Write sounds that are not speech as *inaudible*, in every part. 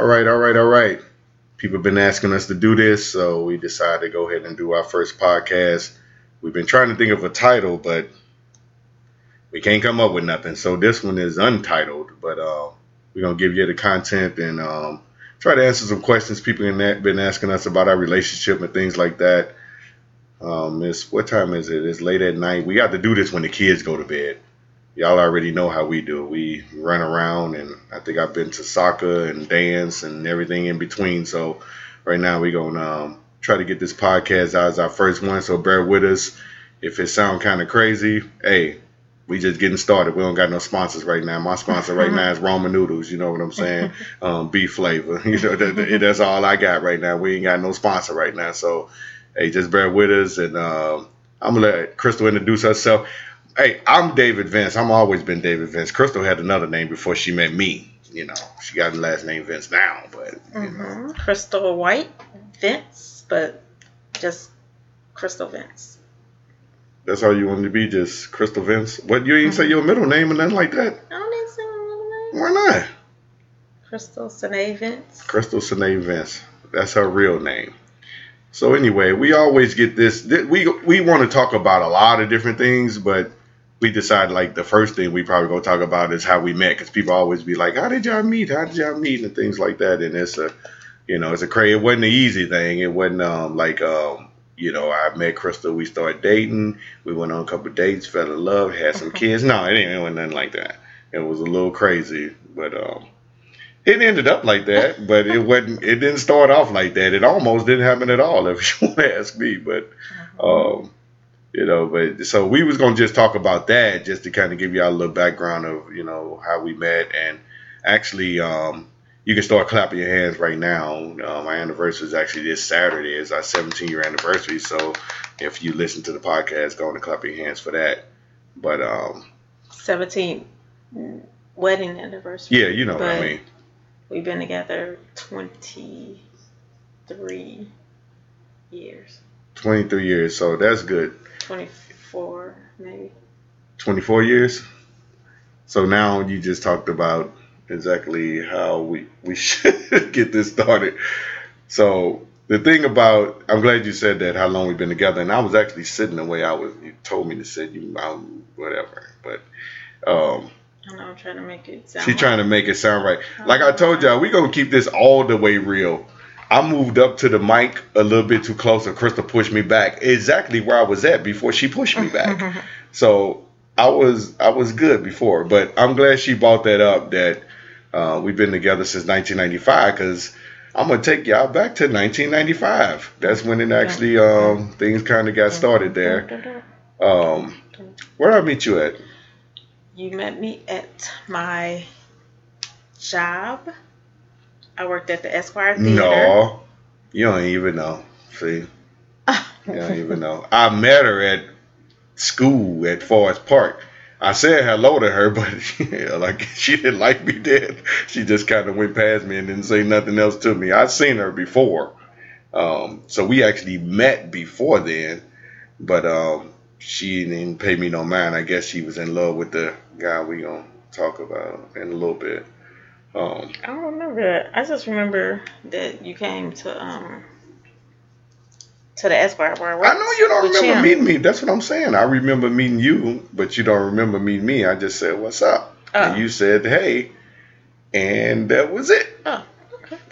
All right, all right, all right. People have been asking us to do this, so we decided to go ahead and do our first podcast. We've been trying to think of a title, but we can't come up with nothing. So this one is untitled, but uh, we're gonna give you the content and um, try to answer some questions people have been asking us about our relationship and things like that. Um, it's what time is it? It's late at night. We got to do this when the kids go to bed. Y'all already know how we do. We run around, and I think I've been to soccer and dance and everything in between. So right now we're gonna um, try to get this podcast out as our first one. So bear with us. If it sound kind of crazy, hey, we just getting started. We don't got no sponsors right now. My sponsor right now is *laughs* Roman Noodles. You know what I'm saying? Um, beef flavor. *laughs* You know that, that's all I got right now. We ain't got no sponsor right now. So hey, just bear with us, and um, I'm gonna let Crystal introduce herself. Hey, I'm David Vince. I'm always been David Vince. Crystal had another name before she met me. You know, she got the last name Vince now, but you mm-hmm. know. Crystal White Vince, but just Crystal Vince. That's all you want to be, just Crystal Vince. What you ain't mm-hmm. say your middle name or nothing like that? I don't say my middle name. Why not? Crystal Sine Vince. Crystal Sine Vince. That's her real name. So anyway, we always get this. We we want to talk about a lot of different things, but we decided like the first thing we probably gonna talk about is how we met, because people always be like, "How did y'all meet? How did y'all meet?" and things like that. And it's a, you know, it's a crazy. It wasn't an easy thing. It wasn't um, like um, you know, I met Crystal. We started dating. We went on a couple dates, fell in love, had some kids. No, it ain't it wasn't nothing like that. It was a little crazy, but um, it ended up like that, *laughs* but it wasn't. It didn't start off like that. It almost didn't happen at all, if *laughs* you want to ask me. But, uh-huh. um, you know, but so we was gonna just talk about that, just to kind of give you all a little background of you know how we met, and actually, um, you can start clapping your hands right now. Uh, my anniversary is actually this Saturday. It's our 17 year anniversary. So if you listen to the podcast, go and clap your hands for that. But um, 17 wedding anniversary. Yeah, you know what I mean. We've been together 23 years. 23 years, so that's good. 24, maybe. 24 years? So now you just talked about exactly how we, we *laughs* should get this started. So the thing about I'm glad you said that how long we've been together, and I was actually sitting the way I was. You told me to sit. You um, whatever, but um, I know I'm trying to make it sound. She's trying to make it sound right. Like I told y'all, we gonna keep this all the way real. I moved up to the mic a little bit too close, and Crystal pushed me back exactly where I was at before she pushed me back. *laughs* so I was I was good before, but I'm glad she brought that up. That uh, we've been together since 1995 because I'm gonna take y'all back to 1995. That's when it actually um, things kind of got started there. Um, where I meet you at? You met me at my job. I worked at the Esquire Theater. No, you don't even know. See, you don't even know. *laughs* I met her at school at Forest Park. I said hello to her, *laughs* but yeah, like she didn't like me then. She just kind of went past me and didn't say nothing else to me. I'd seen her before, um, so we actually met before then, but um, she didn't pay me no mind. I guess she was in love with the guy we gonna talk about in a little bit. Um, I don't remember that. I just remember that you came to um to the Esquire where I I know you don't remember him. meeting me. That's what I'm saying. I remember meeting you, but you don't remember meeting me. I just said, "What's up?" Oh. And you said, "Hey," and that was it. Oh.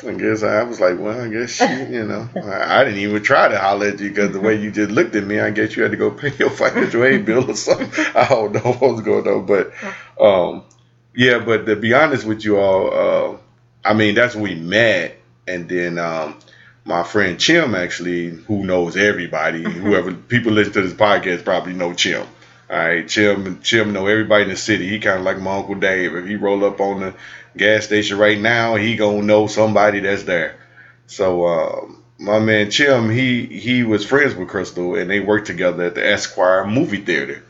I guess I was like, well, I guess she, *laughs* you know, I, I, didn't even try to holler at you because the way you just looked at me, I guess you had to go *laughs* pay your financial aid bill or something. I don't know *laughs* what was going on, but um, yeah. But to be honest with you all, uh, I mean, that's when we met, and then um, my friend Chim actually, who knows everybody, *laughs* whoever people listen to this podcast probably know Chim. All right, Chim, Chim know everybody in the city. He kind of like my uncle Dave. If he roll up on the gas station right now, he gonna know somebody that's there. So uh, my man Chim, he he was friends with Crystal, and they worked together at the Esquire movie theater.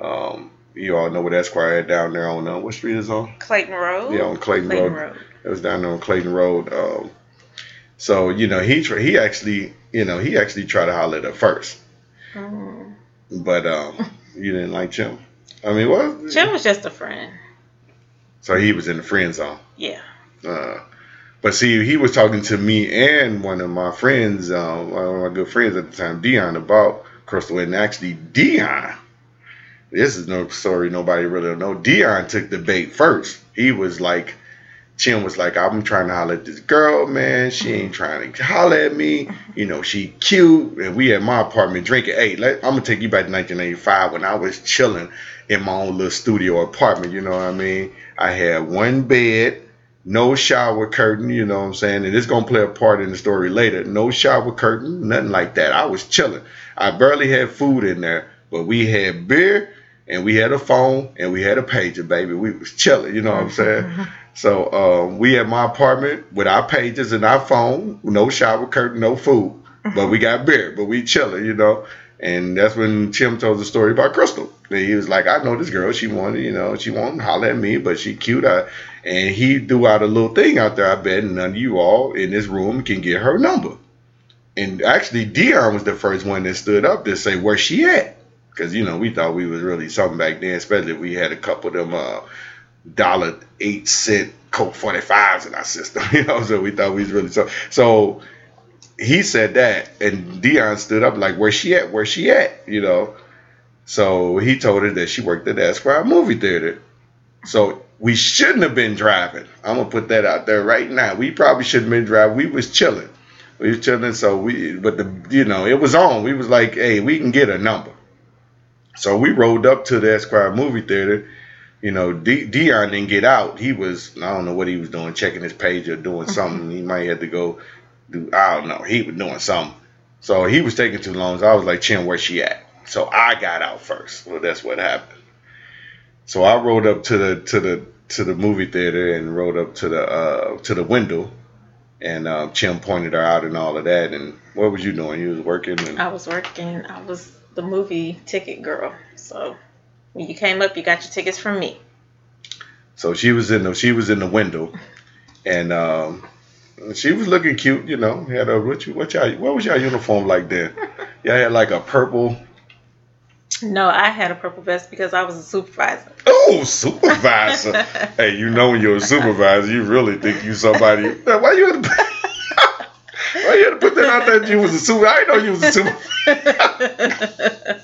Um, you all know what Esquire had down there on uh, what street is on? Clayton Road. Yeah, on Clayton, Clayton Road. Road. It was down there on Clayton Road. Um, so you know he he actually you know he actually tried to holler at her first, mm. but um, you didn't like Jim. I mean, what? Jim was just a friend. So he was in the friend zone. Yeah. Uh, But see, he was talking to me and one of my friends, um, one of my good friends at the time, Dion, about Crystal, and actually Dion. This is no story nobody really know. Dion took the bait first. He was like, Chim was like, I'm trying to holler at this girl, man. She ain't trying to holler at me. You know, she cute. And we at my apartment drinking. Hey, let, I'm going to take you back to 1985 when I was chilling in my own little studio apartment. You know what I mean? I had one bed, no shower curtain, you know what I'm saying? And it's going to play a part in the story later. No shower curtain, nothing like that. I was chilling. I barely had food in there, but we had beer and we had a phone and we had a pager, baby. We was chilling, you know what I'm saying? So um, we at my apartment with our pages and our phone, no shower curtain, no food, but we got beer, but we chilling, you know. And that's when Tim told the story about Crystal. And he was like, I know this girl. She wanted, you know, she wanted to holler at me, but she cute. I, and he threw out a little thing out there. I bet none of you all in this room can get her number. And actually, Dion was the first one that stood up to say, where she at? Because, you know, we thought we was really something back then, especially if we had a couple of them uh, dollar eight cent Colt 45s in our system. *laughs* You know, so we thought we was really so. So he said that, and Dion stood up like, "Where she at? Where she at?" You know. So he told her that she worked at the Esquire movie theater. So we shouldn't have been driving. I'm gonna put that out there right now. We probably shouldn't have been driving. We was chilling. We was chilling. So we, but the, you know, it was on. We was like, hey, we can get a number. So we rolled up to the Esquire movie theater you know, D- Dion didn't get out. He was, I don't know what he was doing, checking his page or doing something. he might have to go do, I don't know. He was doing something. So he was taking too long. So I was like, Chim, where she at? So I got out first. Well, that's what happened. So I rode up to the to the to the movie theater and rode up to the uh, to the window, and uh, Chim pointed her out and all of that. And what was you doing? You was working. And... I was working. I was the movie ticket girl. So when you came up, you got your tickets from me. So she was in the she was in the window, and um, she was looking cute. You know, had a what you what y'all what was y'all uniform like then? *laughs* Y'all had like a purple. No, I had a purple vest because I was a supervisor. Oh, supervisor! *laughs* hey, you know when you're a supervisor, you really think you somebody. *laughs* Why you had to, why you had to put that out there? You was a super. I didn't know you was a supervisor.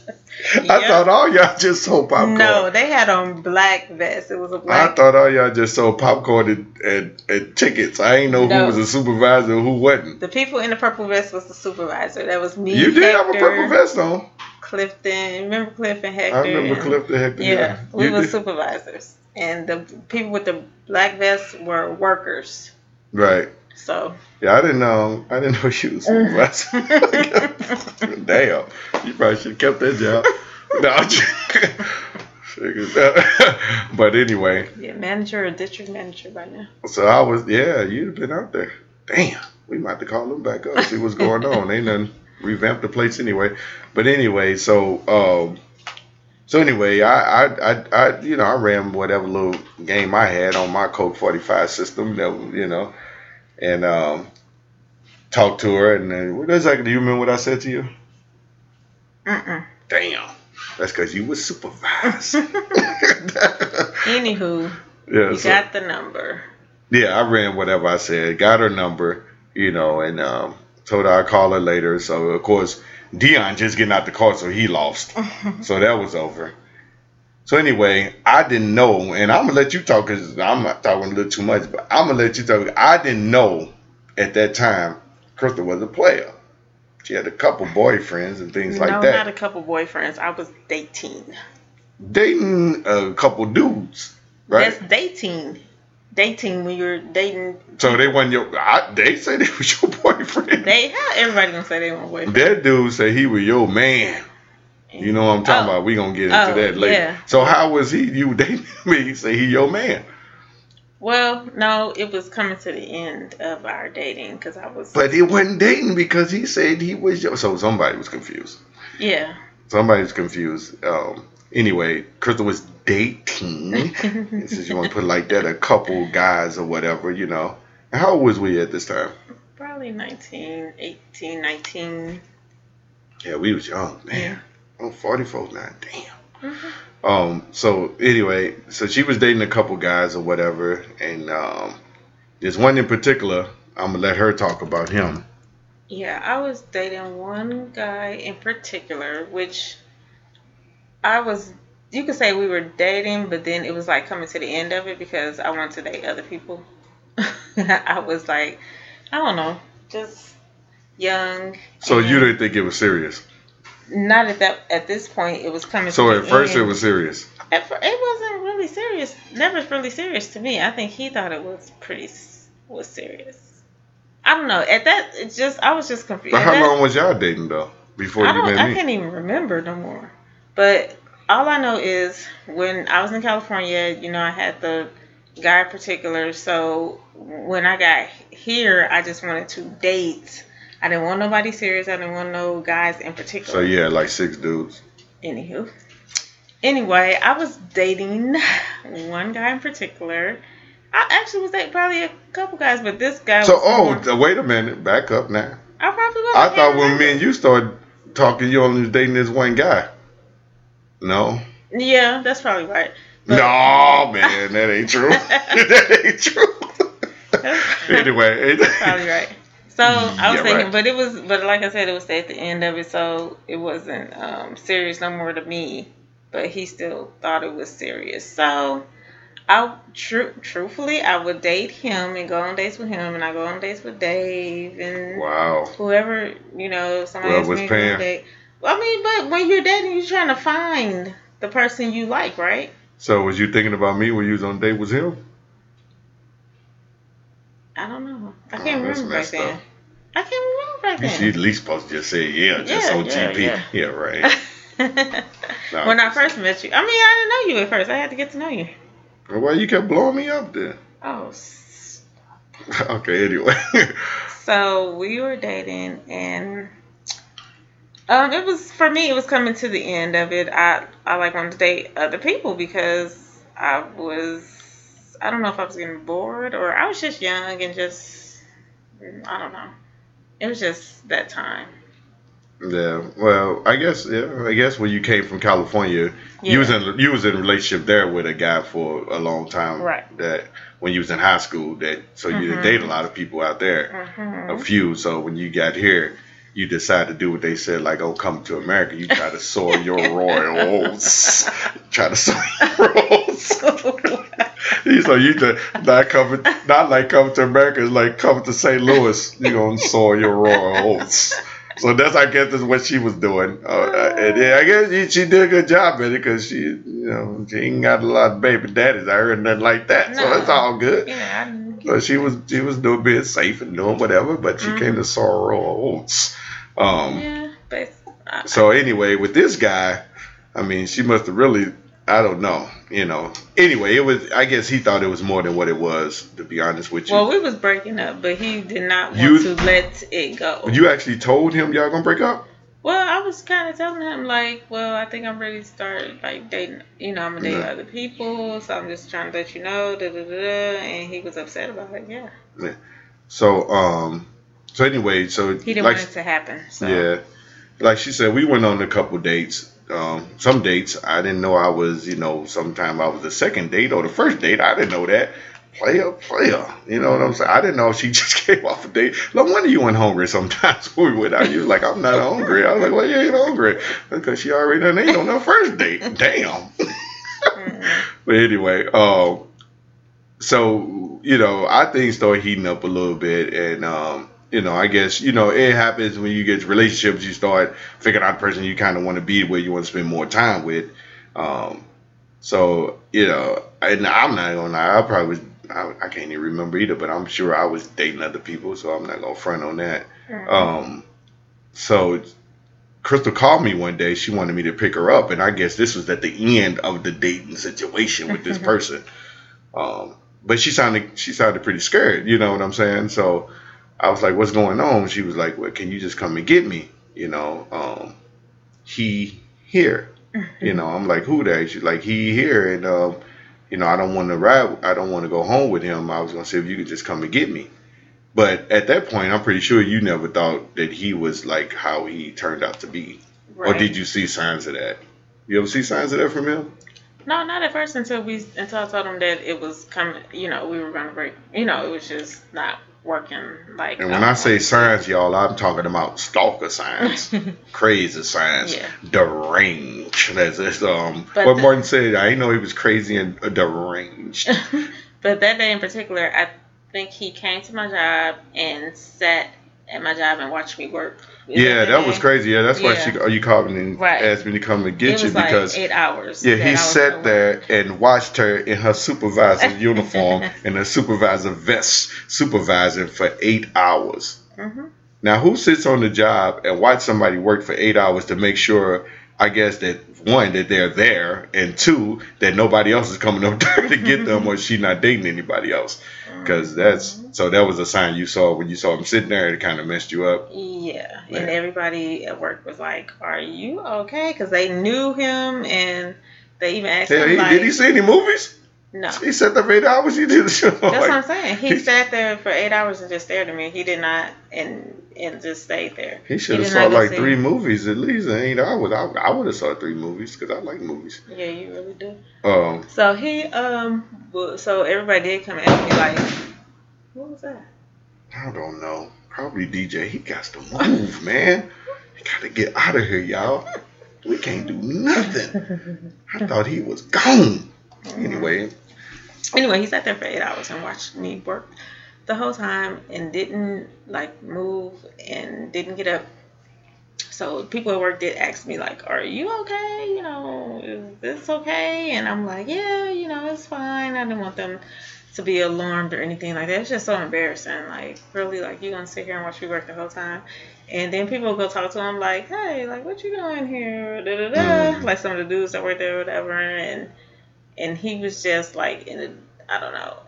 I thought all y'all just sold popcorn. No, they had on black vests. It was a black. I thought all y'all just sold popcorn and, and, and tickets. I ain't know no. who was a supervisor and who wasn't. The people in the purple vest was the supervisor. That was me. You did Hector, have a purple vest on. Clifton, remember Clifton Hector? I remember and, Clifton Hector. Yeah, yeah. we you were did. supervisors, and the people with the black vests were workers. Right. So. Yeah, I didn't know. I didn't know she was supervisor. *laughs* *laughs* Damn, you probably should have kept that job. no, *laughs* but anyway. Yeah, manager or district manager by now. So I was, yeah, you'd have been out there. Damn, we might have to call them back up, see what's going on. Ain't nothing revamp the place anyway. But anyway, so um, so anyway, I, I, I, I, you know, I ran whatever little game I had on my Colt 45 system that, you know, and um, talked to her. And then, what exactly do you remember what I said to you? Mm-mm. Damn. That's because you were supervised. *laughs* *laughs* Anywho, yeah, you so, got the number. Yeah, I ran whatever I said, got her number, you know, and um, told her I'd call her later. So, of course, Dion just getting out the car, so he lost. *laughs* so that was over. So anyway, I didn't know, and I'm gonna let you talk because I'm not talking a little too much, but I'm gonna let you talk. I didn't know at that time Crystal was a player. She had a couple boyfriends and things no, like that. No, not a couple boyfriends. I was dating. Dating a couple dudes, right? That's dating. Dating when you're dating. So they weren't your. I, they say *laughs* they was your boyfriend. They how everybody gonna say they were boyfriend. That dude said he was your man. You know what I'm talking oh. about? We gonna get into oh, that later. Yeah. So how was he? You *laughs* dating me? He say he your man. Well, no, it was coming to the end of our dating because I was. But it wasn't dating because he said he was your. So somebody was confused. Yeah. Somebody was confused. Um. Anyway, Crystal was dating. *laughs* since you want to put it like that, a couple guys or whatever, you know. How old was we at this time? Probably 19, 18, 19. Yeah, we was young, man. Yeah. I'm 44 now. Damn. Mm-hmm. Um, so anyway, so she was dating a couple guys or whatever, and um, there's one in particular. I'm gonna let her talk about him. Yeah, I was dating one guy in particular, which I was. You could say we were dating, but then it was like coming to the end of it because I wanted to date other people. *laughs* I was like, I don't know, just young. So and you didn't think it was serious. Not at that at this point. It was coming. So at first it was serious. At fir- it wasn't really serious. Never really serious to me. I think he thought it was pretty was serious. I don't know. At that, it's just I was just confused. But how that- long was y'all dating though before I you met I me? can't even remember no more. But all I know is when I was in California, you know, I had the guy particular. So when I got here, I just wanted to date. I didn't want nobody serious. I didn't want no guys in particular. So yeah, like six dudes. Anywho. Anyway, I was dating *sighs* one guy in particular. I actually was dating probably a couple guys, but this guy So oh, wait a minute, back up now. I probably was. I thought when me and you started talking, you only was dating this one guy. No. Yeah, that's probably right. But- No, man, that ain't true. *laughs* that ain't true. *laughs* anyway, Probably right. So I was Yeah, thinking, right. but it was, but like I said, it was at the end of it, so it wasn't um, serious no more to me. But he still thought it was serious. So I, tru- truthfully, I would date him and go on dates with him, and I go on dates with Dave and wow. whoever you know. Somebody Well, else was me to go on paying. date. Well, I mean, but when you're dating, you're trying to find the person you like, right? So was you thinking about me when you was on a date with him? I don't know. I Oh, can't that's remember back then. up. I can't remember back You then. should at least supposed to just say yeah, just Yeah, on yeah, GP. yeah. right. *laughs* Nah, when I first met you, I mean, I didn't know you at first. I had to get to know you. Well, why you kept blowing me up then? Oh, s- *laughs* okay, anyway. *laughs* so we were dating, and um, it was for me. It was coming to the end of it. I I like wanted to date other people because I was I don't know if I was getting bored or I was just young and just I don't know. It was just that time. yeah. Well, I guess yeah. I guess when you came from California, Yeah. you was in you was in a relationship there with a guy for a long time. Right. That when you was in high school, that so you didn't Mhm. date a lot of people out there. hmm A few. So when you got here. You decide to do what they said, like, "Oh, come to America." You try to soar your royal oats. *laughs* Try to soar your oats. *laughs* so you to not coming, not like coming to America, it's like coming to St. Louis. You gonna soar your royal oats. So that's, I guess, is what she was doing. Uh, and yeah, I guess she, she did a good job at it because she, you know, she ain't got a lot of baby daddies. I heard nothing like that. So No. that's all good. yeah, So she was, she was doing being safe and doing whatever, but she came to soar royal oats. Um, Yeah, but I, so anyway, with this guy, I mean, she must have really, I don't know, you know. Anyway, it was. I guess he thought it was more than what it was. To be honest with you, well, we was breaking up, but he did not want You- to let it go. you actually told him y'all gonna break up. Well, I was kind of telling him like, well, I think I'm ready to start like dating. You know, I'm gonna date Yeah. other people, so I'm just trying to let you know. Da, da, da. And he was upset about it. Yeah, So, um, so anyway, so he didn't like, want it to happen. So. yeah, like she said, we went on a couple dates. Um, some dates I didn't know I was, you know, sometime I was the second date or the first date. I didn't know that. Player, player. You know what I'm saying? I didn't know she *laughs* just came off a date. No wonder you went hungry sometimes *laughs* when we went out. You was like, I'm not hungry. I was like, well, you ain't hungry. Because she already done ate on her first date. *laughs* Damn. Mhm. But anyway, um, so you know, I think started heating up a little bit, and um, you know, I guess you know it happens when you get to relationships. You start figuring out the person you kind of want to be, where you want to spend more time with. Um, so you know, and I'm not gonna lie, I probably was. I, I can't even remember either, but I'm sure I was dating other people, so I'm not gonna front on that. Mhm. Um, so Crystal called me one day. She wanted me to pick her up, and I guess this was at the end of the dating situation with this *laughs* person. Um, but she sounded she sounded pretty scared. You know what I'm saying? So I was like, "What's going on?" She was like, "Well, can you just come and get me?" You know, um, he here. *laughs* You know, I'm like, "Who that?" She's like, "He here," and um, you know, I don't want to ride. I don't want to go home with him. I was gonna say if you could just come and get me. But at that point, I'm pretty sure you never thought that he was like how he turned out to be. Or did you see signs of that? You ever see signs of that from him? No, not at first until we until I told him that it was coming. You know, we were gonna break. You know, it was just not working. Like. And when I say signs, y'all, I'm talking about stalker signs, *laughs* crazy signs, Yeah. deranged. That's that's, um But what the- Martin said. I didn't know he was crazy and uh, deranged. *laughs* but that day in particular, I think he came to my job and sat at my job and watch me work. Yeah, that was crazy. Yeah, that's why Yeah. she you called me and Right. asked me to come and It get was you like because. eight hours. Yeah, he sat there work. and watched her in her supervisor *laughs* uniform and her supervisor vest supervising for eight hours. Mhm. Now, who sits on the job and watch somebody work for eight hours to make sure, I guess, that one, that they're there, and two, that nobody else is coming up *laughs* there to get them or *laughs* she's not dating anybody else? Uh-huh. Because that's so that was a sign you saw when you saw him sitting there, it kind of messed you up. Yeah, and everybody at work was like, "Are you okay?" Because they knew him, and they even asked him he, like, did he see any movies? "No." He sat there for eight hours. He did the show. That's what I'm saying. He he- sat there for eight hours and just stared at me. He did not, and and just stayed there. He should have saw like three movies at least eight hours. I, I would have saw three movies because I like movies. Yeah, you really do. Um, So he, um, so everybody did come and ask me like, "What was that?" I don't know. Probably DJ. He got to move, man. He got to get out of here, y'all. We can't do nothing. I thought he was gone. Anyway, Anyway, he sat there for eight hours and watched me work the whole time and didn't like move and didn't get up. So people at work did ask me like, "Are you okay? You know, is this okay?" And I'm like, "Yeah, you know, it's fine." I didn't want them to be alarmed or anything like that. It's just so embarrassing. Like, really, like you gonna sit here and watch me work the whole time, and then people go talk to him like, "Hey, like what you doing here?" Da da da. Mhm. Like some of the dudes that work there, or whatever, and and he was just like in a I don't know,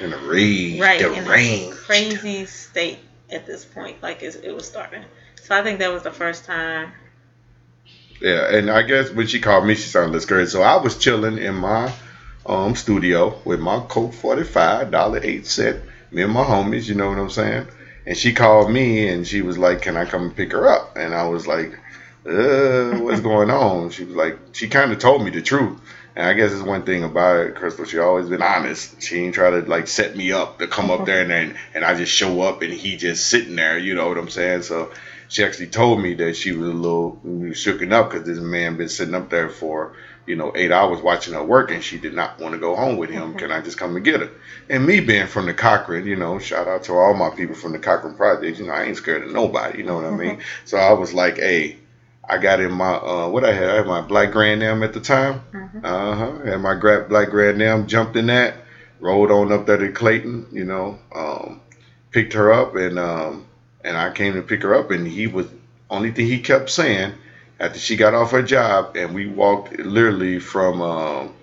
in a rage, right in a deranged. crazy state at this point. Like it, it was starting. So I think that was the first time. Yeah, and I guess when she called me, she sounded crazy. So I was chilling in my um studio with my Colt forty five dollar eight cent. Me and my homies, you know what I'm saying. And she called me and she was like, "Can I come pick her up?" And I was like, uh, "What's *laughs* going on?" She was like, she kind of told me the truth. And I guess it's one thing about it, Crystal. She always been honest. She ain't try to like set me up to come up there and then and I just show up and he just sitting there. You know what I'm saying? So she actually told me that she was a little shooken up because this man been sitting up there for you know eight hours watching her work and she did not want to go home with him. Can I just come and get her? And me being from the Cochran, you know, shout out to all my people from the Cochran Project. You know, I ain't scared of nobody. You know what I mean? So I was like, hey. I got in my uh, what I had. I had my black Grand Am at the time. Mhm. Uh huh. Had my gra- black Grand Am. Jumped in that. Rolled on up there to Clayton. You know. Um, picked her up and um, and I came to pick her up and he was only thing he kept saying after she got off her job and we walked literally from um,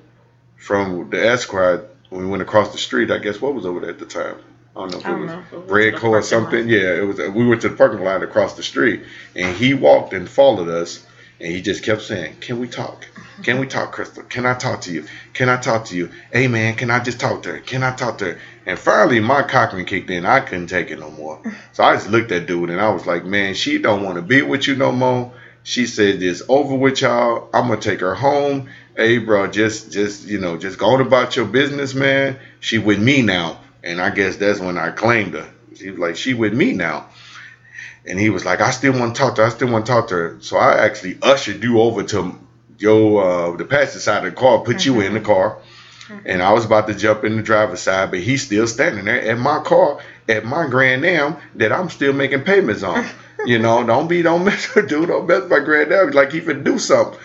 from the Esquire we went across the street. I guess what was over there at the time. I don't know if it was know. if it was Red the Co or something. Yeah, it was. We went to the parking lot across the street, and he walked and followed us, and he just kept saying, "Can we talk? Can we talk, Crystal? Can I talk to you? Can I talk to you? Hey, man, can I just talk to her? Can I talk to her?" And finally, my Cochran kicked in. I couldn't take it no more, so I just looked at dude, and I was like, "Man, she don't want to be with you no more." She said, "It's over with y'all. I'm gonna take her home." Hey, bro, just, just, you know, just go on about your business, man. She with me now. And I guess that's when I claimed her. She was like, she with me now. And he was like, I still want to talk to her. I still want to talk to her. So I actually ushered you over to your uh, the passenger side of the car, put you in the car. And I was about to jump in the driver's side, but he's still standing there at my car, at my Grand Am that I'm still making payments on. *laughs* you know, don't be, don't mess with *laughs* dude, don't mess with my Grand Am. Like he can do something.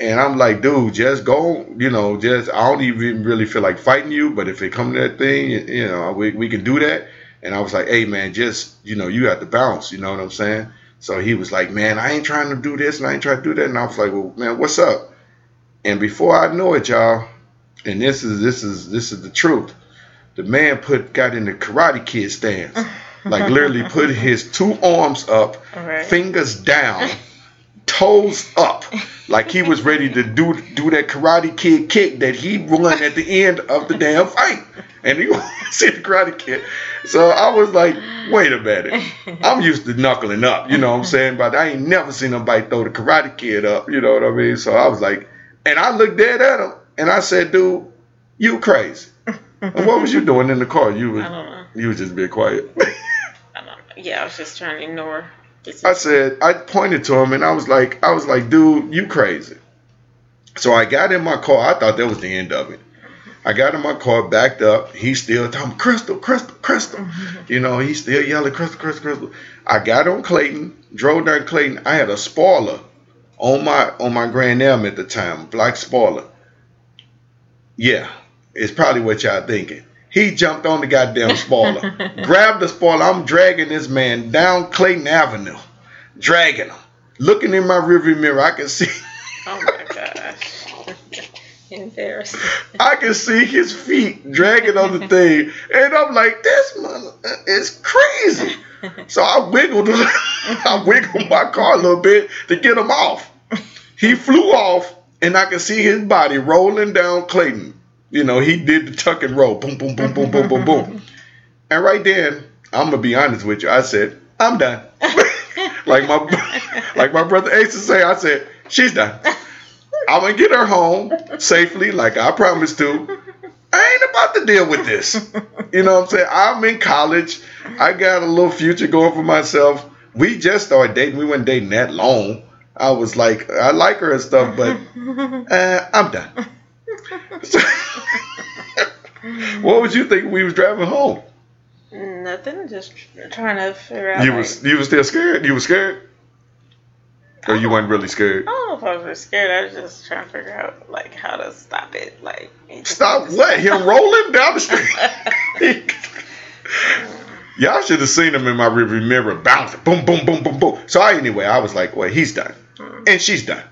And I'm like, dude, just go, you know, just, I don't even really feel like fighting you, but if it come to that thing, you, you know, we, we can do that. And I was like, hey, man, just, you know, you have to bounce, you know what I'm saying? So he was like, man, I ain't trying to do this and I ain't trying to do that. And I was like, well, man, what's up? And before I know it, y'all, and this is, this is, this is the truth. The man put, got in the Karate Kid stance, *laughs* like literally put his two arms up, Right. fingers down, toes up, like he was ready to do do that Karate Kid kick that he run at the end of the damn fight. And he *laughs* see the Karate Kid. So I was like, wait a minute. I'm used to knuckling up, you know what I'm saying? But I ain't never seen nobody throw the Karate Kid up, you know what I mean? So I was like, and I looked dead at him, And I said, dude, you crazy. and what was you doing in the car? You was I don't know. you was just being quiet. *laughs* I don't know. Yeah, I was just trying to ignore. I said, I pointed to him and I was like, I was like, dude, you crazy. So I got in my car. I thought that was the end of it. I got in my car, backed up. He's still talking, Crystal, Crystal, Crystal. Mm-hmm. You know, he's still yelling, Crystal, Crystal, Crystal. I got on Clayton, drove down Clayton. I had a spoiler on my on my Grand Am at the time, black spoiler. Yeah, it's probably what y'all thinking. He jumped on the goddamn spoiler, *laughs* grabbed the spoiler. I'm dragging this man down Clayton Avenue, dragging him. Looking in my rearview mirror, I can see *laughs* Oh my gosh. *laughs* Embarrassing. I can see his feet dragging on the thing, and I'm like, this mother uh, is crazy. So I wiggled, I wiggled my car a little bit to get him off. He flew off, and I could see his body rolling down Clayton. You know, he did the tuck and roll, boom, boom, boom, boom, boom, boom, boom. And right then, I'm gonna be honest with you. I said, I'm done. *laughs* like my, *laughs* like my brother Ace would say, I said, she's done. I'm gonna get her home safely, like I promised to. I ain't about to deal with this. You know what I'm saying? I'm in college. I got a little future going for myself. We just started dating. We weren't dating that long. I was like, I like her and stuff, but *laughs* uh, I'm done. So- *laughs* what would you think we was driving home? Nothing. Just trying to figure out. You like- was you was still scared? You was scared? Or you weren't really scared? I don't know if I was really scared. I was just trying to figure out like how to stop it. Like Stop what? Him rolling down the street. *laughs* Y'all should have seen him in my rearview mirror bouncing, boom, boom, boom, boom, boom. So I, anyway, I was like, well, he's done, mm-hmm. and she's done.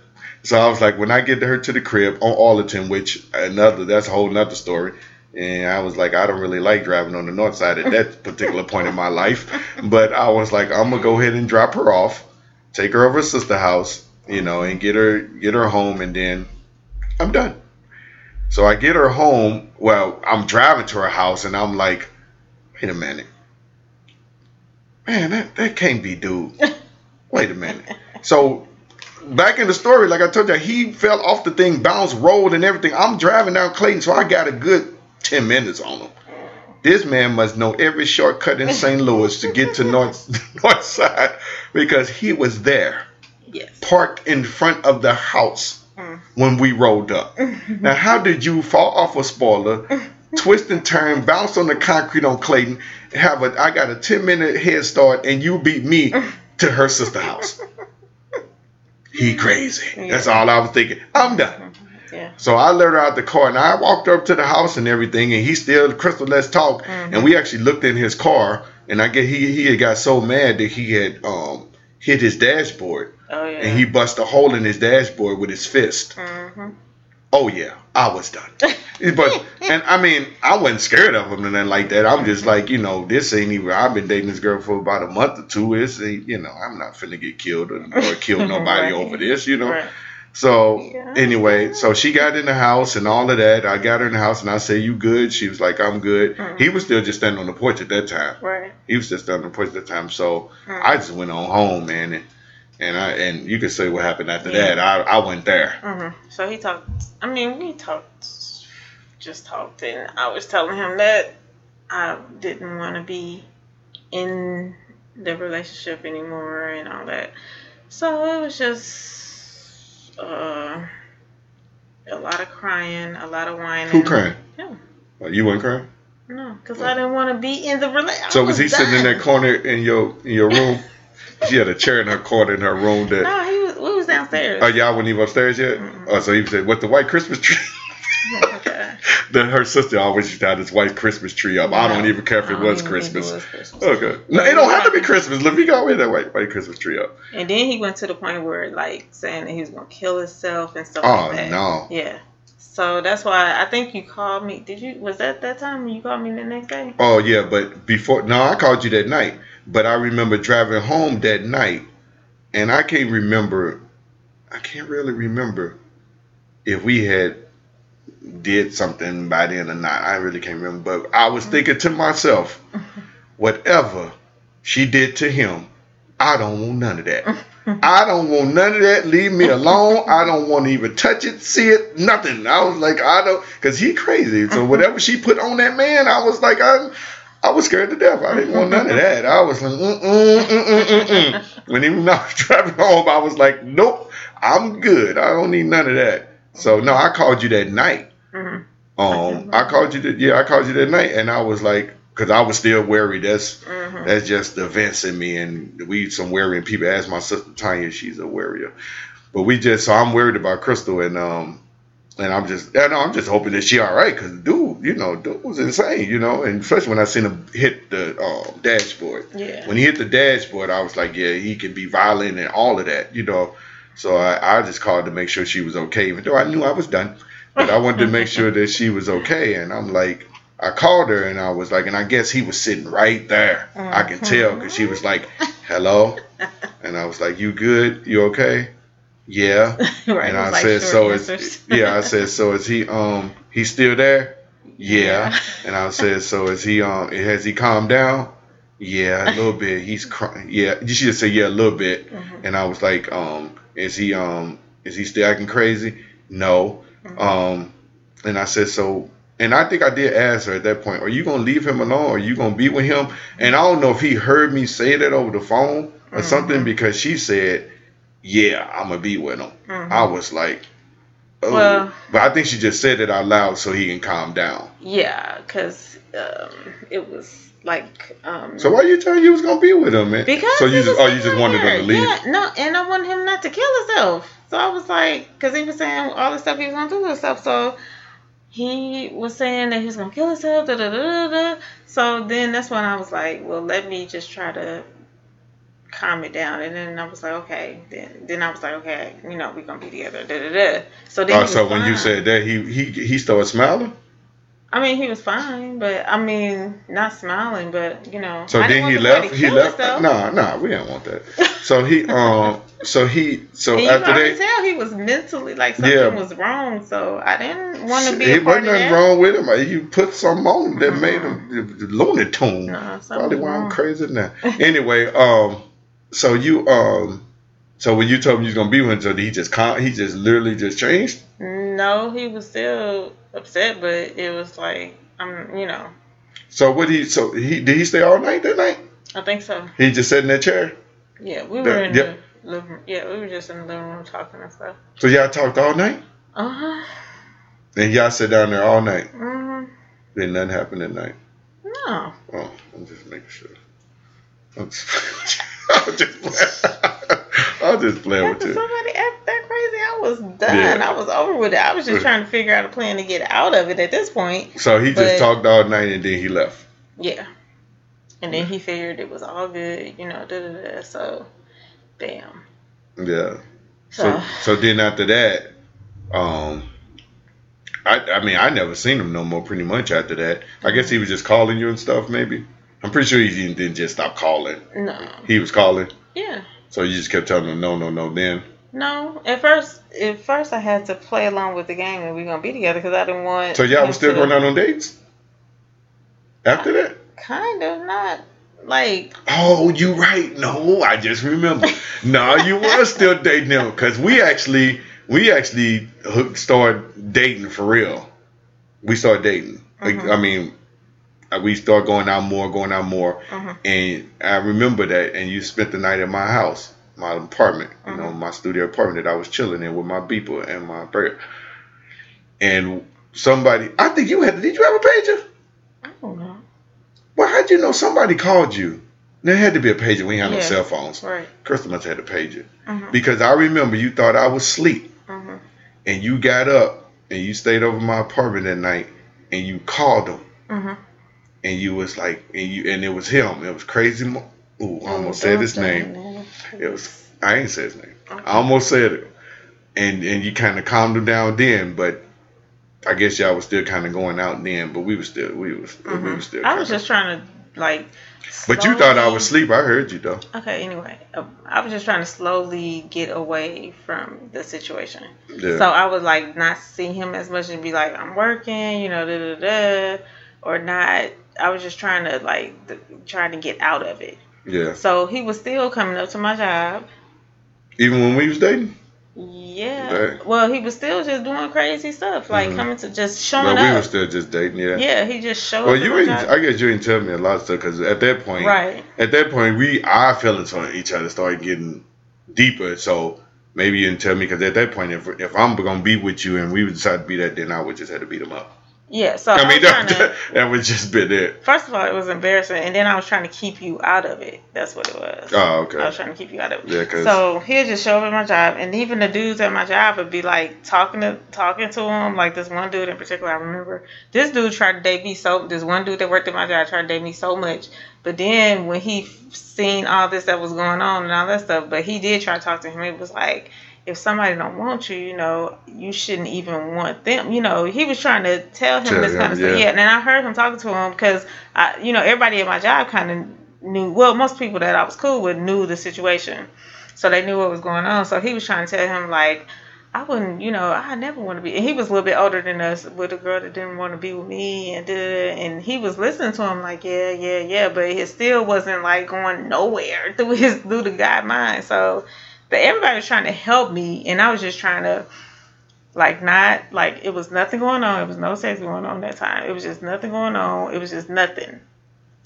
So I was like, when I get her to the crib on Arlington, which another that's a whole nother story. And I was like, I don't really like driving on the north side at that particular point in my life. But I was like, I'm gonna go ahead and drop her off, take her over to sister house, you know, and get her get her home, and then I'm done. So I get her home. Well, I'm driving to her house, and I'm like, wait a minute, man, that that can't be dude. *laughs* Wait a minute. So back in the story, like I told you, he fell off the thing, bounced, rolled, and everything. I'm driving down Clayton, so I got a good ten minutes on him. This man must know every shortcut in St. *laughs* Louis to get to north *laughs* north side because he was there, Yes. parked in front of the house mm. when we rolled up. *laughs* Now, how did you fall off a spoiler, twist and turn, bounce on the concrete on Clayton, have a I got a 10 minute head start, and you beat me to her sister house? He crazy. That's all I was thinking. I'm done. Yeah. So I let her out the car and I walked up to the house and everything and he still Crystal let's talk and we actually looked in his car and I get he he had got so mad that he had um hit his dashboard Oh yeah. and he bust a hole in his dashboard with his fist. hmm Oh yeah, I was done. *laughs* but and I mean, I wasn't scared of him and nothing like that. I'm just like, you know, this ain't even. I've been dating this girl for about a month or two. It's you know, I'm not finna get killed or, or kill *laughs* nobody Right. over this. You know. Right. So Yeah. anyway, so she got in the house and all of that. I got her in the house and I said, "You good?" She was like, "I'm good." Mhm. He was still just standing on the porch at that time. Right. He was just standing on the porch at that time. So Mhm. I just went on home, man, and and I and you can say what happened after Yeah. that. I I went there. hmm So he talked. I mean, we talked, just talked, and I was telling him that I didn't want to be in the relationship anymore and all that. So it was just uh, a lot of crying, a lot of whining. Who crying? Him. Oh, you weren't crying. No, because I didn't want to be in the relationship. So was he sitting in that corner in your in your room? *laughs* she had a chair in her corner in her room. That No, he was. We was downstairs. oh y'all wasn't even upstairs yet. Mm-mm. Oh, so he said, "What the white Christmas tree?" Oh then her sister always used to have this white Christmas tree up. I don't even care if it was think it Christmas. was Christmas. Okay, no, it don't have to be Christmas. Let me go with that white white Christmas tree up. And then he went to the point where, like, saying that he was gonna kill himself and stuff Oh like that. no. Yeah. So that's why I think you called me. Did you? Was that that time when you called me the next day? Oh yeah, but before no, I called you that night. But I remember driving home that night, and I can't remember. I can't really remember if we had did something by then or not. I really can't remember. But I was mm-hmm. thinking to myself, *laughs* whatever she did to him, I don't want none of that. *laughs* I don't want none of that. Leave me alone. I don't want to even touch it, see it, nothing. I was like, I don't, because he crazy. So *laughs* whatever she put on that man, I was like, I, I was scared to death. I didn't want none of that. I was like, mm mm mm mm mm. mm. When even *laughs* I was driving home, I was like, nope, I'm good. I don't need none of that. So no, I called you that night. Mhm. Um, I called you that. Yeah, I called you that night, and I was like, because I was still worried. That's Mhm. that's just the events in me, and we some worrying people. Ask my sister Tanya, she's a worrier, but we just so I'm worried about Crystal, and um, and I'm just, yeah, no, I'm just hoping that she all right, because dude, you know, dude was insane, you know, and especially when I seen him hit the um, dashboard. Yeah. When he hit the dashboard, I was like, yeah, he can be violent and all of that, you know. So I, I just called to make sure she was okay, even though I knew I was done. But I wanted to make sure that she was okay. And I'm like, I called her and I was like, and I guess he was sitting right there. I can tell because she was like, hello. And I was like, you good? You okay? Yeah. *laughs* right. And I like said, so is yeah. I said, so is he um he still there? Yeah. And I said, so is he um has he calmed down? Yeah, a little bit. He's crying. Yeah, you should say yeah a little bit. Mhm. And I was like, um, is he um is he still acting crazy? No. Mhm. Um, and I said so. And I think I did ask her at that point, are you gonna leave him alone? Or are you gonna be with him? And I don't know if he heard me say that over the phone or Mhm. something because she said, yeah, I'm gonna be with him. Mhm. I was like, oh. Well- but I think she just said it out loud so he can calm down. Yeah, because um, it was like. Um, So why you telling you was gonna be with him, man? Because so you just oh you just wanted him to leave. Yeah, no, and I wanted him not to kill himself. So I was like, because he was saying all the stuff he was gonna do to himself. So he was saying that he was gonna kill himself. Da, da, da, da, da. So then that's when I was like, well, let me just try to calm it down. And then I was like, okay. Then then I was like, okay, you know, we're gonna be together. Da, da, da. So then Oh, he so when you said that, he he he started smiling. I mean, he was fine, but I mean, not smiling, but you know. So then he want the boy left. He left. himself. Nah, nah, we didn't want that. So he *laughs* um, so he so And after that, tell he was mentally like something Yeah. was wrong. So I didn't want to be it wasn't nothing that. wrong with him. You put something on that made him Looney Tune. No, Probably why I'm crazy now. *laughs* Anyway, um, so you um, so when you told him you was gonna be with him, so he just con- he just literally just changed. No, he was still upset, but it was like I'm, you know, So what he so he did he stay all night that night? I think so. He just sat in that chair. Yeah, we were in yep. the living. room. Yeah, we were just in the living room talking and stuff. So y'all talked all night, Uh huh. and y'all sat down there all night. hmm Then nothing happened at night. No. Oh, I'm just making sure. *laughs* I'm just, playing. *laughs* I'm just playing with you. somebody act that crazy, I was done. Yeah. I was over with it. I was just trying to figure out a plan to get out of it at this point. So he just talked all night and then he left. Yeah. And then he figured it was all good, you know, da da da. So, damn. Yeah. So So, so then after that, um, I I mean I never seen him no more. Pretty much after that, I guess he was just calling you and stuff. Maybe I'm pretty sure he didn't, just stop calling. no. He was calling, Yeah. so you just kept telling him no, no, no. Then No. At first, at first I had to play along with the game and we are going to be together because I didn't want. so y'all was still to- going out on dates after that. Kind of. Not like. Oh, you right. No, I just remember. no, you were still dating him because we actually we actually started dating for real. We started dating. Like, Mhm. I mean, uh, we started going out more, going out more, mhm. and I remember that. And you spent the night at my house, my apartment, you know, my studio apartment that I was chilling in with my beeper and my bird. And somebody, I think you had. Did you have a pager? I don't know. Well, how'd you know somebody called you? There had to be a pager. We ain't had no Yeah. cell phones. Right. Crystal must have had a pager. Mhm. Because I remember you thought I was asleep Mhm. and you got up and you stayed over my apartment that night and you called him Mhm. And you was like and you and it was him. It was crazy. Mo- Ooh, I almost Oh, said his name. It was I ain't said his name. I almost said it. And and you kind of calmed him down then, but I guess y'all was still kind of going out then, but we was still we was we Mhm. was still. I was just trying to like. But you thought I was asleep. I heard you though. Okay. Anyway, uh, I was just trying to slowly get away from the situation. Yeah. So I would like not see him as much and be like, I'm working, you know, da da da, or not. I was just trying to like th- trying to get out of it. yeah. So he was still coming up to my job Even when we was dating. Yeah. Right. Well, he was still just doing crazy stuff, like Mhm. coming to just showing we up. were still just dating. Yeah. yeah, he just showed Well, up. you ain't. I guess you ain't tell me a lot of stuff because at that point, right. at that point, we our feelings on each other started getting deeper. So maybe you didn't tell me because at that point, if if I'm gonna be with you and we decide to be that, then I would just have to beat him up. Yeah. So I mean, that, to. that would just been it. First of all, it was embarrassing, and then I was trying to keep you out of it. That's what it was. Oh, okay. I was trying to keep you out of it. Yeah, cause So he'll just show up at my job, and even the dudes at my job would be like talking to talking to him. Like this one dude in particular, I remember this dude tried to date me so. This one dude that worked at my job tried to date me so much, but then when he seen all this that was going on and all that stuff, but he did try to talk to him. It was like. If somebody don't want you, you know, you shouldn't even want them. You know, he was trying to tell him Tell this him, kind of stuff. yeah. Yeah, and I heard him talking to him because, I, you know, everybody at my job kind of knew. Well, most people that I was cool with knew the situation so they knew what was going on. So he was trying to tell him like, I wouldn't, you know, I never want to be. And he was a little bit older than us, with a girl that didn't want to be with me, and da. and he was listening to him like, yeah, yeah, yeah, but it still wasn't like going nowhere *laughs* through his through the guy mind. So, but everybody was trying to help me, and I was just trying to. Like not like it was nothing going on. It was no sex going on that time. It was just nothing going on. It was just nothing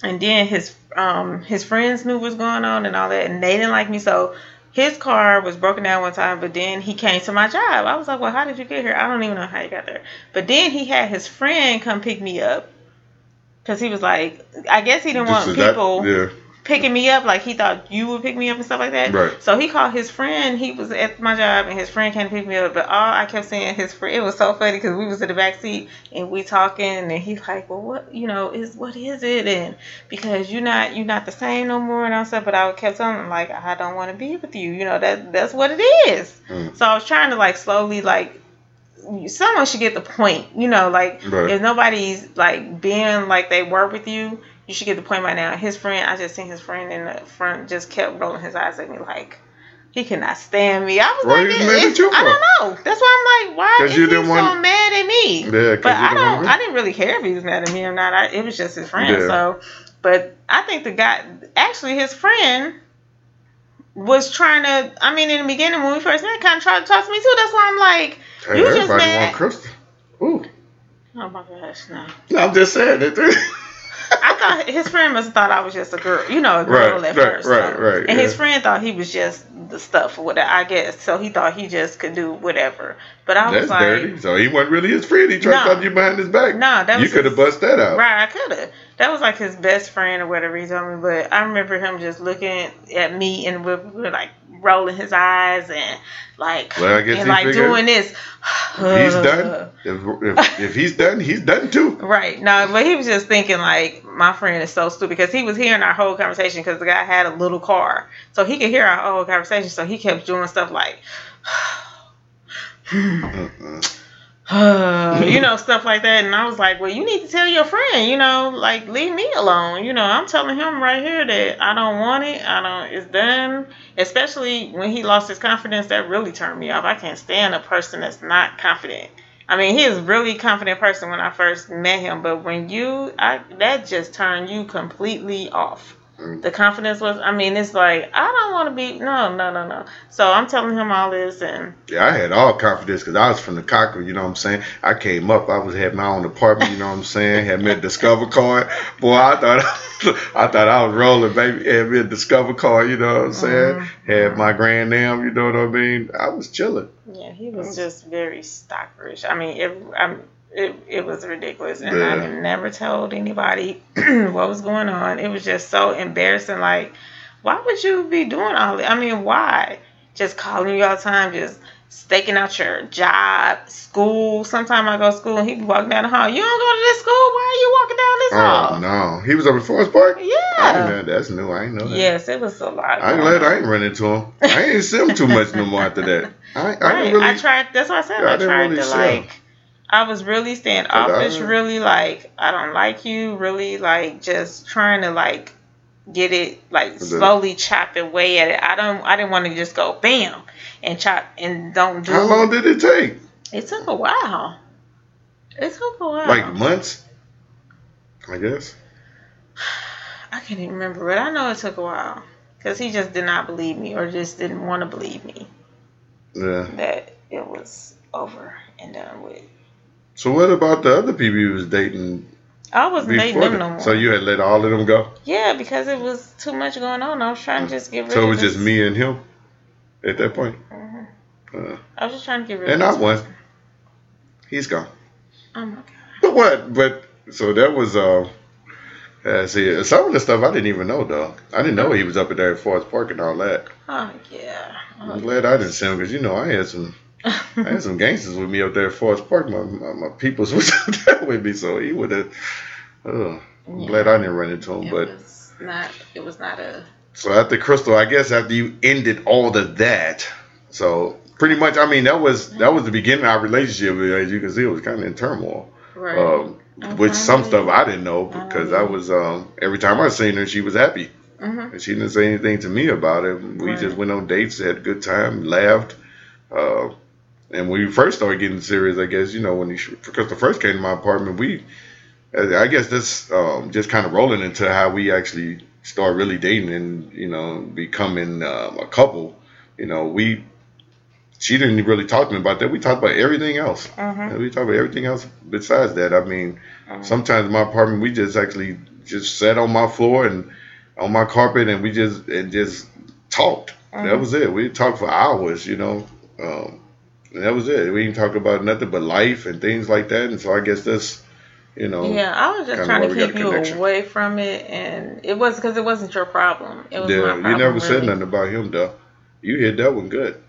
and then his um his friends knew what was going on and all that and they didn't like me so his car was broken down one time but then he came to my job i was like well how did you get here i don't even know how you got there but then he had his friend come pick me up because he was like i guess he didn't Just want that- people yeah. Picking me up like he thought you would pick me up and stuff like that Right. so he called his friend he was at my job and his friend came to pick me up but all i kept saying his friend it was so funny because we was in the back seat and we talking and he's like well what you know is what is it and because you're not you're not the same no more and all stuff but i kept telling him like i don't want to be with you you know that that's what it is Mm. so i was trying to like slowly like someone should get the point you know like Right. if nobody's like being like they were with you you should get the point by now. His friend, I just seen his friend in the front, just kept rolling his eyes at me like he cannot stand me. I was Why like, you mad at you I don't know. That's why I'm like, why is you he so want- mad at me? Yeah, but I don't. want I didn't really care if he was mad at me or not. I, it was just his friend. Yeah. So, but I think the guy, actually, his friend was trying to. I mean, in the beginning when we first met, kind of tried to talk to me too. That's why I'm like, Hey, you just mad. want. Ooh. Oh my gosh, no. No, I'm just saying it. *laughs* I thought his friend must have thought I was just a girl, you know, a girl Right, at right, first. right, so- right, And his friend thought he was just the stuff whatever, I guess. So he thought he just could do whatever. But I was That's like, dirty. So he wasn't really his friend. He tried to talk to you behind his back. No, that you could have bust that out. right, I could have. That was like his best friend or whatever he told me. But I remember him just looking at me and we were like rolling his eyes and like Well, and like figured doing this. He's done. If, if, *sighs* if he's done, he's done too. Right. No, but he was just thinking like my friend is so stupid because he was hearing our whole conversation because the guy had a little car, so he could hear our whole conversation. So he kept doing stuff like, Mm-mm. *sighs* *sighs* Uh-uh. *sighs* you know, stuff like that. And I was like, well, you need to tell your friend, you know, like leave me alone. You know, I'm telling him right here that I don't want it. I don't. It's done. Especially when he lost his confidence, that really turned me off. I can't stand a person that's not confident. I mean, he is a really confident person when I first met him, but when you, I that just turned you completely off. Mm. The confidence was, I mean, it's like I don't want to be, no, no, no, no. So I'm telling him all this, and Yeah, I had all confidence because I was from the Cochran, you know what I'm saying? I came up, I was had my own apartment, you know what I'm saying? Had me a Discover card. Boy, I thought I *laughs* thought I was rolling, baby. Had me a Discover card, you know what I'm saying? Mhm. Had my Grand Am, you know what I mean? I was chilling. yeah, he was just very stockerish. I mean, it, I'm, it, it was ridiculous, and I never told anybody *clears throat* what was going on. It was just so embarrassing. Like, why would you be doing all that? I mean, why? Just calling you all the time, just staking out your job, school. Sometimes I go to school and he be walking down the hall. You don't go to this school? Why are you walking down this Oh, hall? no. He was up at Forest Park? Yeah. That's new. I know that. Yes, it was a lot. I'm glad I ain't run into him. I ain't see him too much no more after that. I, I *laughs* Right. really. I tried. That's what I said. Yeah, I tried really to like. I was really standoffish. Really like I don't like you. Really like just trying to like get it like slowly chop away at it. I don't. I didn't want to just go bam and chop and don't do. How long did it take? It took a while. It took a while. Like months? I guess. I can't even remember, but I know it took a while. because he just did not believe me or just didn't want to believe me Yeah. that it was over and done with. So what about the other people you was dating I wasn't dating them no more. So you had let all of them go? yeah, because it was too much going on. I was trying to just get rid So of it was this- just me and him at that point. Mhm. Uh, I was just trying to get rid and of I this won. He's gone. Oh my god. But what? But so that was uh. Uh, see, some of the stuff I didn't even know, though. I didn't know he was up in there at Forest Park and all that. Oh yeah. I'm Oh, glad I didn't see him because you know I had some I had some gangsters with me up there at Forest Park. My my, my peoples *laughs* was up there with me, so he would have. Uh, I'm Yeah. glad I didn't run into him. it But was not. It was not a. so after Crystal, I guess after you ended all of that, so pretty much, I mean that was that was the beginning of our relationship. As you can see, it was kind of in turmoil. Right. Um, I which some stuff I didn't know because I was um, every time I seen her, she was happy. Mhm. And she didn't say anything to me about it. We Right. just went on dates, had a good time, laughed. Uh, and when we first started getting serious, I guess, you know, when you, because the first came to my apartment, we, I guess this um, just kind of rolling into how we actually start really dating and, you know, becoming um, a couple. You know, we, she didn't really talk to me about that. We talked about everything else. Mhm. And we talked about everything else besides that. I mean, Mhm. sometimes in my apartment, we just actually just sat on my floor and on my carpet and we just and just talked. That Mhm. was it. We talked for hours, you know. Um, and that was it. We didn't talk about nothing but life and things like that. And so I guess that's, you know, Yeah, I was just trying to keep you away from it, and it was because it wasn't your problem. It was yeah. my problem. You never said nothing about him though. You hit that one good.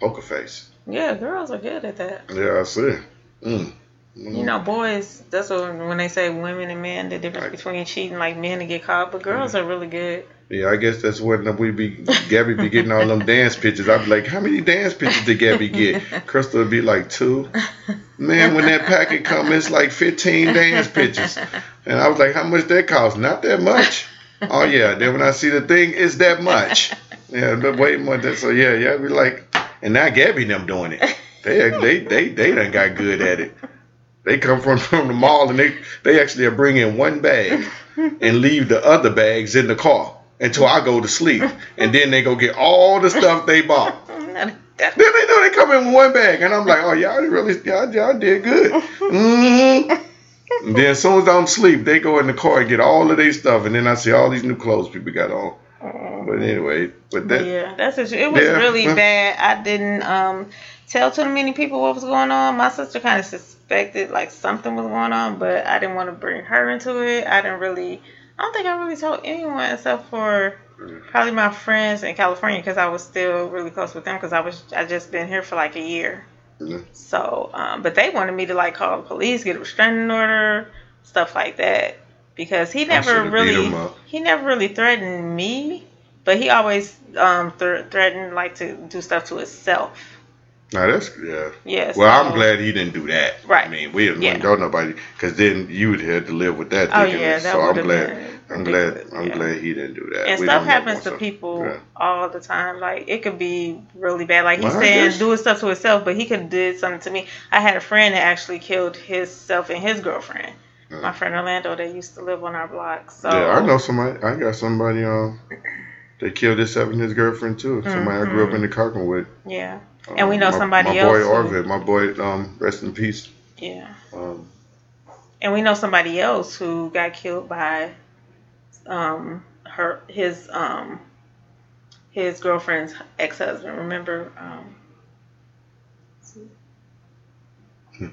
Poker face. Yeah, girls are good at that. Yeah, I see. Mm. You know, boys. That's what when they say women and men, the difference between cheating, like men to get caught, but girls are really good. Yeah, I guess that's when we be Gabby be getting all them dance pictures. I'd be like, how many dance pictures did Gabby get? Crystal would be like two. Man, when that packet come, it's like fifteen dance pictures. And I was like, how much that cost? Not that much. Oh yeah. Then when I see the thing, it's that much. Yeah, but wait more. Than, so yeah, yeah. We like, and now Gabby and them doing it. They they they they done got good at it. They come from from the mall and they they actually are bringing one bag and leave the other bags in the car until I go to sleep, and then they go get all the stuff they bought. *laughs* Then they know they come in one bag, and I'm like, oh y'all really y'all, y'all did good. hmm And then as soon as I'm asleep, they go in the car and get all of their stuff, and then I see all these new clothes people got on. But anyway, but that yeah, that's it. It was Yeah. really bad. I didn't um tell too many people what was going on. My sister kind of suspected like something was going on, but I didn't want to bring her into it. I didn't really. I don't think I really told anyone except for probably my friends in California because I was still really close with them because I was I just been here for like a year. Mhm. So, um, but they wanted me to like call the police, get a restraining order, stuff like that because he never really he never really threatened me, but he always um th- threatened like to do stuff to himself. Now that's yeah. Yes. Well, I'm glad he didn't do that. Right. I mean, we didn't Yeah. go nobody because then you would have to live with that. Oh yeah, that so I'm glad. I'm glad. I'm yeah. glad he didn't do that. And We stuff happens to people Yeah. all the time. Like it could be really bad. Like he's Well, saying doing stuff to himself, but he could did something to me. I had a friend that actually killed himself and his girlfriend. Mm. My friend Orlando that used to live on our block. So Yeah, I know somebody. I got somebody. Um, they killed himself and his girlfriend too. Somebody I grew up in the Carson with. Yeah, Um, And we know my, somebody my else boy who- Arvid. My boy. Um, rest in peace. yeah. Um, And we know somebody else who got killed by um her his um his girlfriend's ex husband. Remember um Hmm.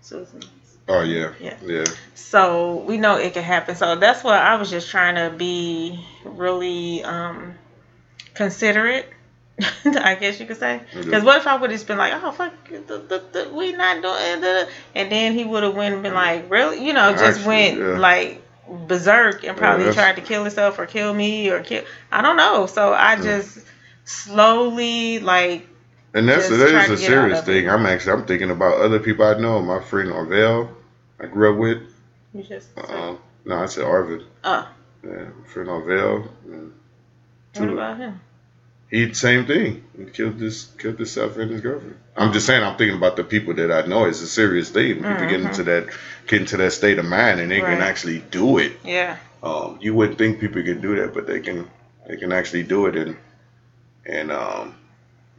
Susan. Oh yeah. Yeah. Yeah. So we know it can happen. So that's why I was just trying to be really um considerate. *laughs* I guess you could say. Mm-hmm. Because what if I would have just been like, oh fuck, the, the, the, we not doing, it, and then he would have went and been mm-hmm. like, really, you know, just Actually, went yeah. like berserk and probably that's- tried to kill himself or kill me or kill. I don't know. So I mm. just slowly like And that's that a get out serious thing. I'm actually I'm thinking about other people I know. My friend Orville, I grew up with. you just. Um, no, I said Arvid. Oh, Yeah, my friend Orville. what about him? He same thing. He killed this killed himself and his girlfriend. I'm just saying. I'm thinking about the people that I know. It's a serious thing. People get into that get into that state of mind and they can Mm-hmm. Actually do it. Yeah. Um, you wouldn't think people could do that, but they can. they can actually do it, and and um,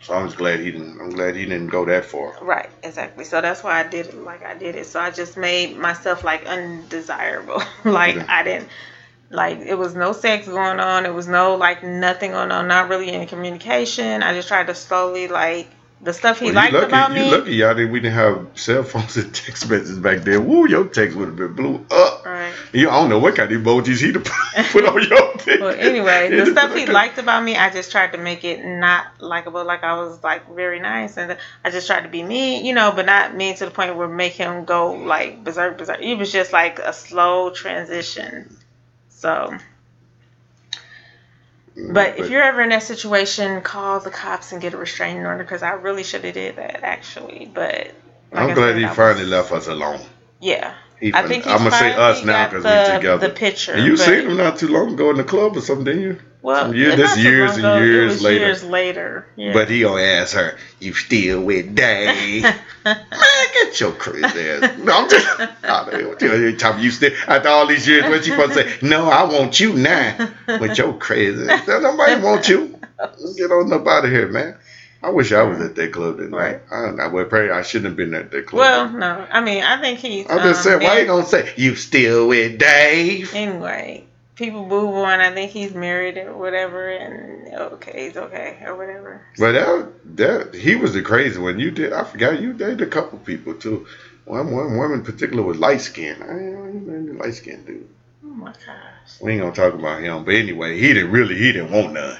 so I'm just glad he didn't. I'm glad he didn't go that far. Right, exactly. So that's why I did it like I did it. So I just made myself like undesirable. *laughs* like Yeah. I didn't like it was no sex going on. It was no like nothing going on. Not really any communication. I just tried to slowly like the stuff he Well, liked you lucky, about you me. lucky y'all didn't we didn't have cell phones *laughs* and text messages back then. Woo, your text would have been blew up. Right. You, I don't know what kind of emojis he'd put, *laughs* put on your thing. Well, anyway, the stuff he liked about me, I just tried to make it not likable. Like I was like very nice, and I just tried to be mean, you know, but not mean to the point where make him go like berserk, berserk. It was just like a slow transition. So, but if you're ever in that situation, call the cops and get a restraining order because I really should have did that actually. But like I'm glad said, he finally was- left us alone. Yeah, He I think I'm gonna say us now because we're together. the picture, And you seen him not too long ago in the club or something, didn't you? well, Some years- it's this years and ago. It years later. Years later, yeah. But he gonna ask her, "You still with Dave?" *laughs* Man, get your crazy ass. No, I'm just. I don't know, you time you still after all these years, what you supposed to say? *laughs* No, I want you now. But your crazy. ass. Nobody want you. Get on up out of here, man. I wish I was at that club that night. I know. Well, probably I shouldn't have been at that club. Well, no, I mean, I think he's. I'm just um, saying, why you gonna say you still with Dave? Anyway, people move on. I think he's married or whatever, and okay, he's okay or whatever. But that, that he was the crazy one. You did. I forgot you dated a couple people too. One one woman in particular was light skinned. I didn't know a light skinned dude. Oh my gosh. We ain't gonna talk about him. But anyway, he didn't really. He didn't want none.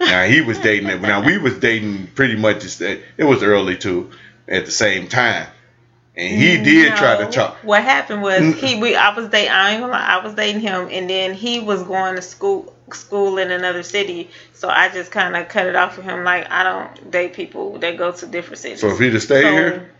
Now he was dating. it. Now we was dating pretty much. It was early too, at the same time, and he did try to talk. What happened was Mm. he we I was dating I ain't gonna lie, I was dating him and then he was going to school school in another city. So I just kinda cut it off with him like I don't date people that go to different cities. So if he'd have stayed So, here,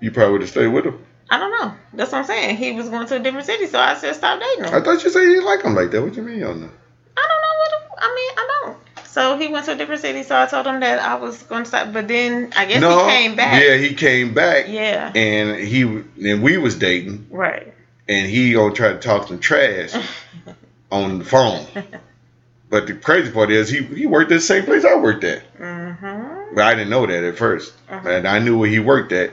you probably would have stayed with him. I don't know. That's what I'm saying. He was going to a different city, so I said stop dating him. I thought you said you didn't like him like that. What you mean on that? I don't know what. I mean, I don't. So he went to a different city. So I told him that I was going to stop. But then I guess no, he came back. Yeah, he came back, Yeah. and he and we was dating. Right. and he gonna try to talk some trash *laughs* on the phone. But the crazy part is he he worked at the same place I worked at, Mm-hmm. but I didn't know that at 1st Uh-huh. And I knew where he worked at.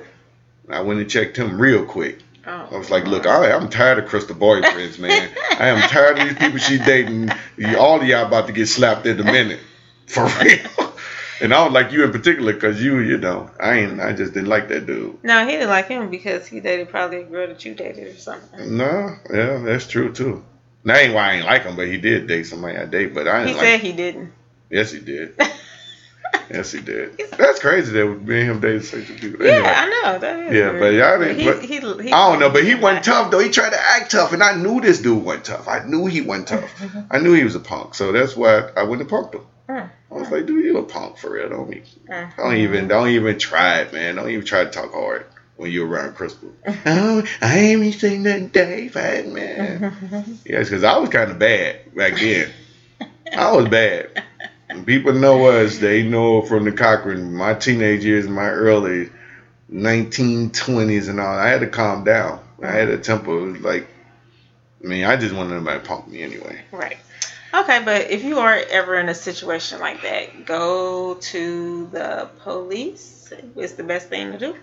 I went and checked him real quick. Oh. I was like, look, I, I'm tired of Crystal boyfriends, man. I am tired of these people she dating. All of y'all about to get slapped in a minute, *laughs* for real. And I was like you in particular, cause you, you know, I ain't, I just didn't like that dude. No, he didn't like him because he dated probably a girl that you dated or something. No, yeah, that's true too. That ain't why I ain't like him, but he did date somebody I date, but I He didn't said like. he didn't. Yes, he did. *laughs* yes, he did. That's crazy that me and him dated such a people. Yeah, I know. That is Yeah, weird. but y'all didn't- He, but- he, he, I don't know, but he wasn't tough though. He tried to act tough, and I knew this dude wasn't tough. I knew he wasn't tough. *laughs* I knew he was a punk, so that's why I went and punked him. Mm. I was like, dude, you a punk for real? Don't even, Mm. don't even, don't even try it, man. Don't even try to talk hard when you're around Crystal. *laughs* oh, I ain't even saying nothing, Dave, man. *laughs* Yes, because I was kind of bad back then. I was bad. And people know us. They know from the Cochran, my teenage years, my early 1920s and all. I had to calm down. I had a temper. It was like, I mean, I just wanted nobody to punk me anyway. Right. Okay, but if you are ever in a situation like that, go to the police. It's the best thing to do.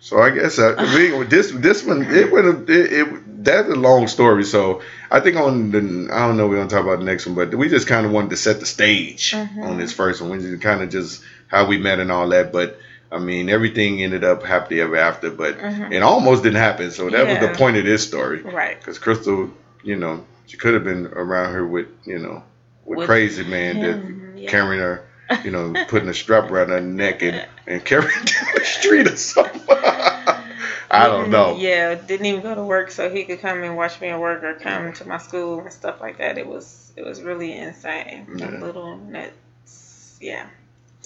So I guess uh, *laughs* we, this this one it went it, it that's a long story. So I think on the I don't know we're gonna talk about the next one, but we just kind of wanted to set the stage Mhm. on this first one. We kind of just how we met and all that. But I mean everything ended up happily ever after. But Mhm. it almost didn't happen. So that was the point of this story. Right. Because Crystal, you know, she could have been around her with you know with, With crazy man him, that yeah. carrying her. You know, *laughs* putting a strap around her neck and, *laughs* and carrying down the street or something. *laughs* I don't mm-hmm. know. Yeah, didn't even go to work so he could come and watch me at work or come to my school and stuff like that. It was it was really insane. Yeah. little nuts. Yeah.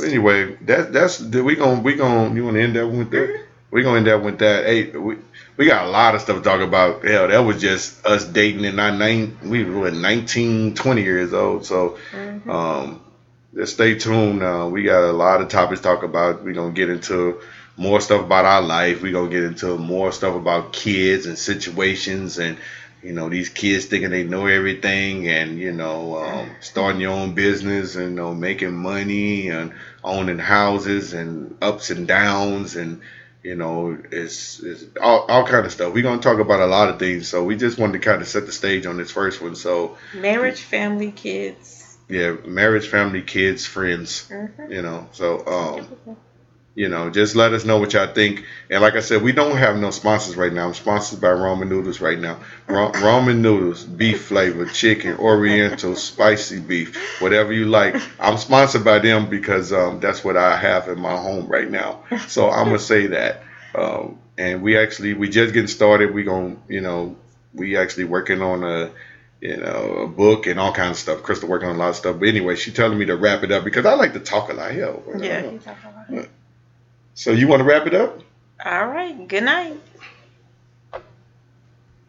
Anyway, that that's we gonna we gonna you want to end that with that? Mm-hmm. We gonna end that with that. Hey, we we got a lot of stuff to talk about. Hell, that was just us dating in our nine. We were 19, 20 years old. So Mhm. um, just stay tuned. Uh, we got a lot of topics to talk about. We're gonna get into more stuff about our life. We're gonna get into more stuff about kids and situations and you know these kids thinking they know everything and you know um, starting your own business and you know making money and owning houses and ups and downs and you know it's, it's all, all kind of stuff. We're going to talk about a lot of things so we just wanted to kind of set the stage on this first one so. Marriage family kids. Yeah marriage family kids friends mm-hmm. you know so um you know, just let us know what y'all think. And like I said, we don't have no sponsors right now. I'm sponsored by Ramen Noodles right now. Ra- ramen noodles, beef flavor, chicken, Oriental, spicy beef, whatever you like. I'm sponsored by them because um, that's what I have in my home right now. So I'm gonna say that. Um, and we actually we just getting started. We gonna you know we actually working on a you know, a book and all kinds of stuff. Crystal working on a lot of stuff. But anyway, she telling me to wrap it up because I like to talk a lot. Hell, yeah, you talk a lot. So you want to wrap it up? All right. Good night.